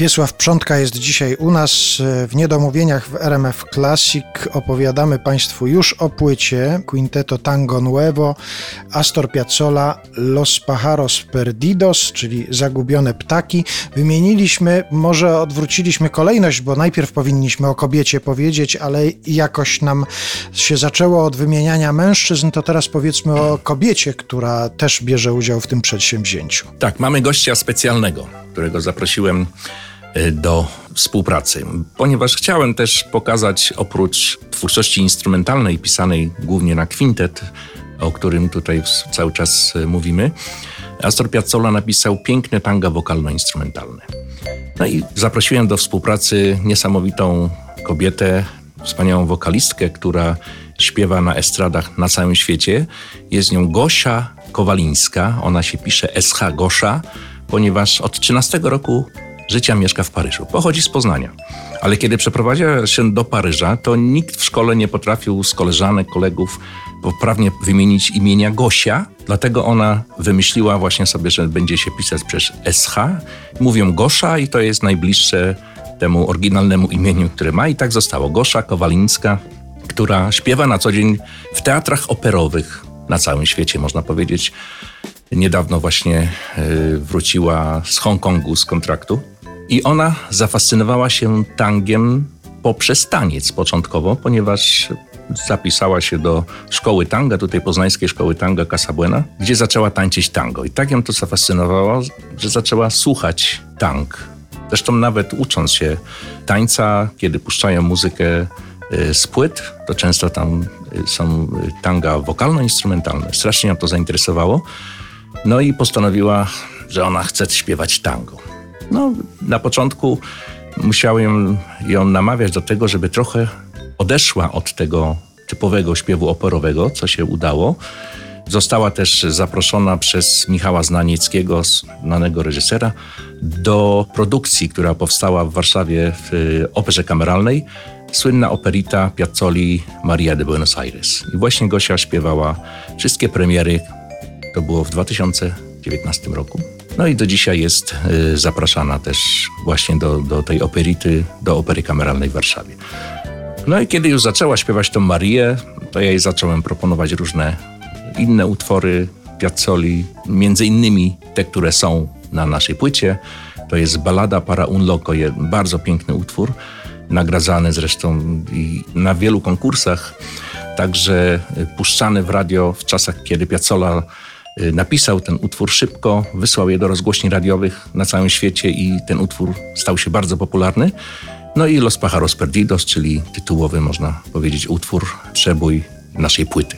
Wiesław Przątka jest dzisiaj u nas w Niedomówieniach w RMF Classic. Opowiadamy Państwu już o płycie Quinteto Tango Nuevo, Astor Piazzolla, Los Pajaros Perdidos, czyli Zagubione Ptaki. Wymieniliśmy, może odwróciliśmy kolejność, bo najpierw powinniśmy o kobiecie powiedzieć, ale jakoś nam się zaczęło od wymieniania mężczyzn, to teraz powiedzmy o kobiecie, która też bierze udział w tym przedsięwzięciu. Tak, mamy gościa specjalnego, którego zaprosiłem Y, do współpracy, ponieważ chciałem też pokazać oprócz twórczości instrumentalnej pisanej głównie na kwintet, o którym tutaj cały czas y, mówimy, Astor Piazzolla napisał piękne tanga wokalno-instrumentalne. No i zaprosiłem do współpracy niesamowitą kobietę, wspaniałą wokalistkę, która śpiewa na estradach na całym świecie. Jest nią Gosia Kowalińska. Ona się pisze SH Gosza, ponieważ od 13 roku życia mieszka w Paryżu. Pochodzi z Poznania. Ale kiedy przeprowadziła się do Paryża, to nikt w szkole nie potrafił z koleżanek, kolegów poprawnie wymienić imienia Gosia, dlatego ona wymyśliła właśnie sobie, że będzie się pisać przez SH. Mówią Gosza i to jest najbliższe temu oryginalnemu imieniu, które ma i tak zostało. Gosza Kowalińska, która śpiewa na co dzień w teatrach operowych na całym świecie, można powiedzieć. Niedawno właśnie y, wróciła z Hongkongu z kontraktu i ona zafascynowała się tangiem poprzez taniec początkowo, ponieważ zapisała się do szkoły tanga, tutaj poznańskiej szkoły tanga Casabuena, gdzie zaczęła tańczyć tango. I tak ją to zafascynowało, że zaczęła słuchać tang. Zresztą nawet ucząc się tańca, kiedy puszczają muzykę y, z płyt, to często tam y, są tanga wokalno-instrumentalne. Strasznie ją to zainteresowało. No i postanowiła, że ona chce śpiewać tango. No, na początku musiałem ją namawiać do tego, żeby trochę odeszła od tego typowego śpiewu operowego, co się udało. Została też zaproszona przez Michała Znanieckiego, znanego reżysera, do produkcji, która powstała w Warszawie w Operze Kameralnej. Słynna operita Piazzoli Maria de Buenos Aires. I właśnie Gosia śpiewała wszystkie premiery. To było w 2019 roku. No i do dzisiaj jest y, zapraszana też właśnie do, do tej operity, do Opery Kameralnej w Warszawie. No i kiedy już zaczęła śpiewać tą Marię, to ja jej zacząłem proponować różne inne utwory Piazzoli, między innymi te, które są na naszej płycie. To jest Balada para un loco, bardzo piękny utwór, nagradzany zresztą na wielu konkursach, także puszczany w radio w czasach, kiedy Piazzolla Y, napisał ten utwór szybko, wysłał je do rozgłośni radiowych na całym świecie i ten utwór stał się bardzo popularny. No i Los Pajaros Perdidos, czyli tytułowy, można powiedzieć, utwór, przebój naszej płyty.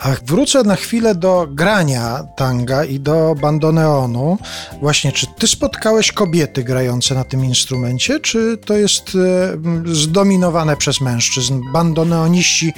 A wrócę na chwilę do grania tanga i do bandoneonu. Właśnie, czy ty spotkałeś kobiety grające na tym instrumencie, czy to jest e, zdominowane przez mężczyzn? Bandoneoniści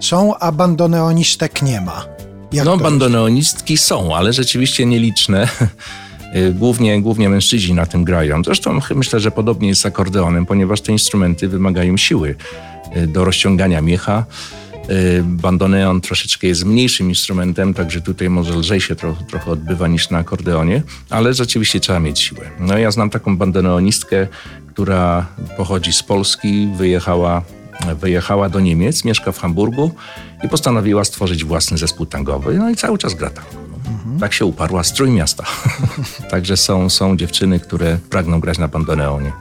są, a bandoneonistek nie ma. Jak no, bandoneonistki są, ale rzeczywiście nieliczne. Głównie, głównie mężczyźni na tym grają. Zresztą myślę, że podobnie jest z akordeonem, ponieważ te instrumenty wymagają siły y, do rozciągania miecha. Y, bandoneon troszeczkę jest mniejszym instrumentem, także tutaj może lżej się trochę, trochę odbywa niż na akordeonie, ale rzeczywiście trzeba mieć siłę. No ja znam taką bandoneonistkę, która pochodzi z Polski, wyjechała wyjechała do Niemiec, mieszka w Hamburgu i postanowiła stworzyć własny zespół tangowy. No i cały czas gra tango. Mhm. Tak się uparła strój miasta. Także są, są dziewczyny, które pragną grać na bandoneonie.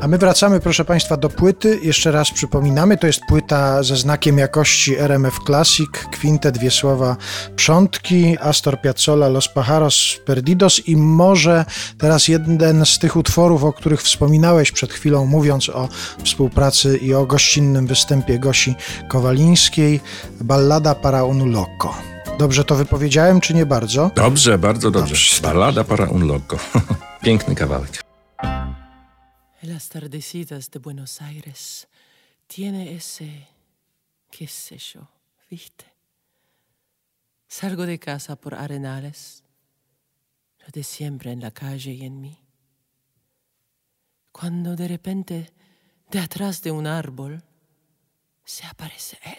A my wracamy, proszę Państwa, do płyty. Jeszcze raz przypominamy, to jest płyta ze znakiem jakości RMF Classic, kwintet Wiesława Przątki, Astor Piazzolla, Los Pajaros Perdidos i może teraz jeden z tych utworów, o których wspominałeś przed chwilą, mówiąc o współpracy i o gościnnym występie Gosi Kowalińskiej, Ballada para un loco. Dobrze to wypowiedziałem, czy nie bardzo? Dobrze, bardzo dobrze. dobrze. Ballada para un loco. Piękny kawałek. Las tardecitas de Buenos Aires tiene ese, qué sé yo, viste. Salgo de casa por arenales, lo de siempre en la calle y en mí. Cuando de repente, de atrás de un árbol, se aparece él.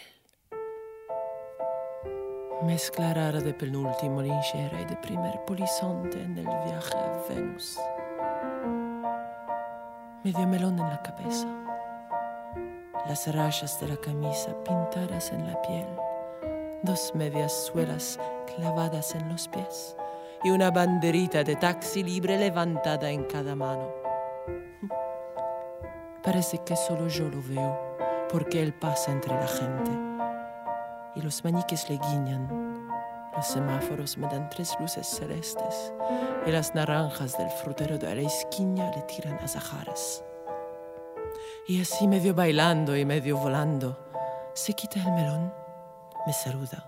Mezclar de penúltimo linchera y de primer polizonte en el viaje a Venus. Medio melón en la cabeza. Las rayas de la camisa pintadas en la piel. Dos medias suelas clavadas en los pies. Y una banderita de taxi libre levantada en cada mano. Parece que solo yo lo veo, porque él pasa entre la gente. Y los maniques le guiñan. Los semáforos me dan tres luces celestes y las naranjas del frutero de la esquina le tiran azahares. Y así medio bailando y medio volando, se quita el melón, me saluda,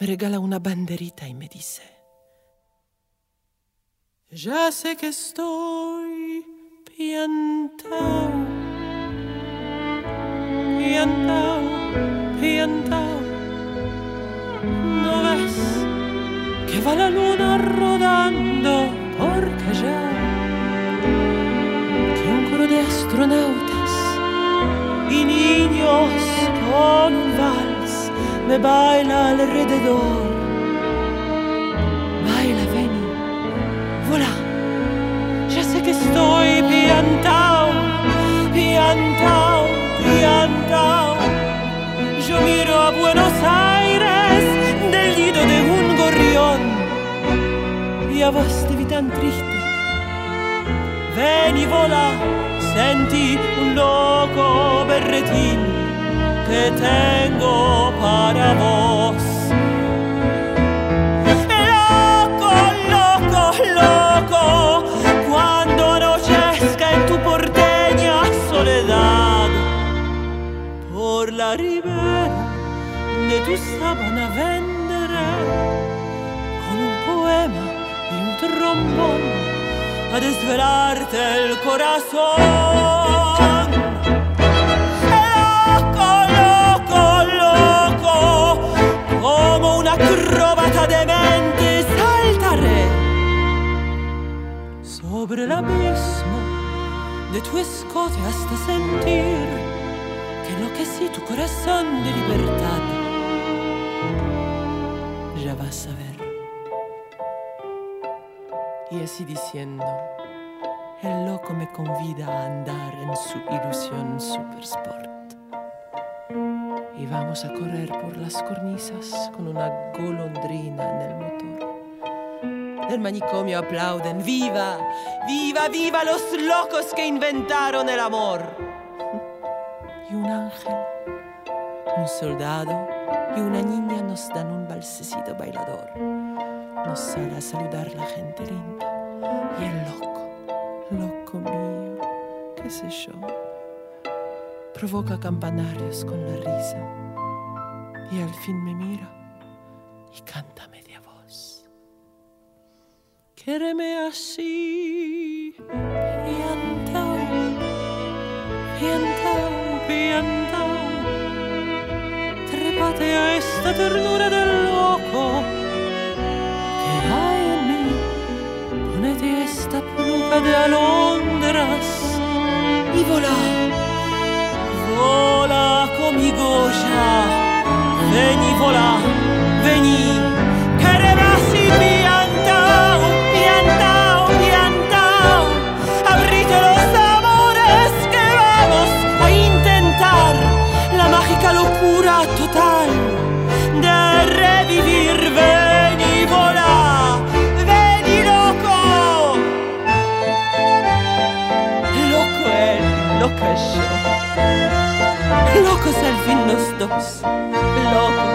me regala una banderita y me dice, ya sé que estoy piantao, piantao, piantao. Que va la luna rodando por callar? Que un coro de astronautas y niños con vals me baila alrededor. Baila, vení, volá. Ya sé que estoy piantao, piantao, piantao. Yo miro a Buenos Aires y a vos te vi tan triste. Ven y vola, sentí un loco berretín que tengo para vos. Loco, loco, loco, cuando anochezca en tu porteña soledad por la ribera de tu sábana vendré trombón a desvelarte el corazón. Loco, loco, loco, como una acróbata de mente saltaré sobre el abismo de tu escote hasta sentir que enloquecí tu corazón de libertad. Ya vas a ver. Y así diciendo, el loco me convida a andar en su ilusión super sport. Y vamos a correr por las cornisas con una golondrina en el motor. Del manicomio aplauden, viva, viva, viva los locos que inventaron el amor y un ángel, un soldado y una niña nos dan un balsecito bailador. Nos sale a saludar la gente linda. Y el loco, loco mío, qué sé yo, provoca campanarios con la risa. Y al fin me mira y canta media voz. Quéreme así, piantao, piantao, piantao. Trépate a esta ternura del loco questa pluga de alondras y vola, vola con mi Goya, locos, locos.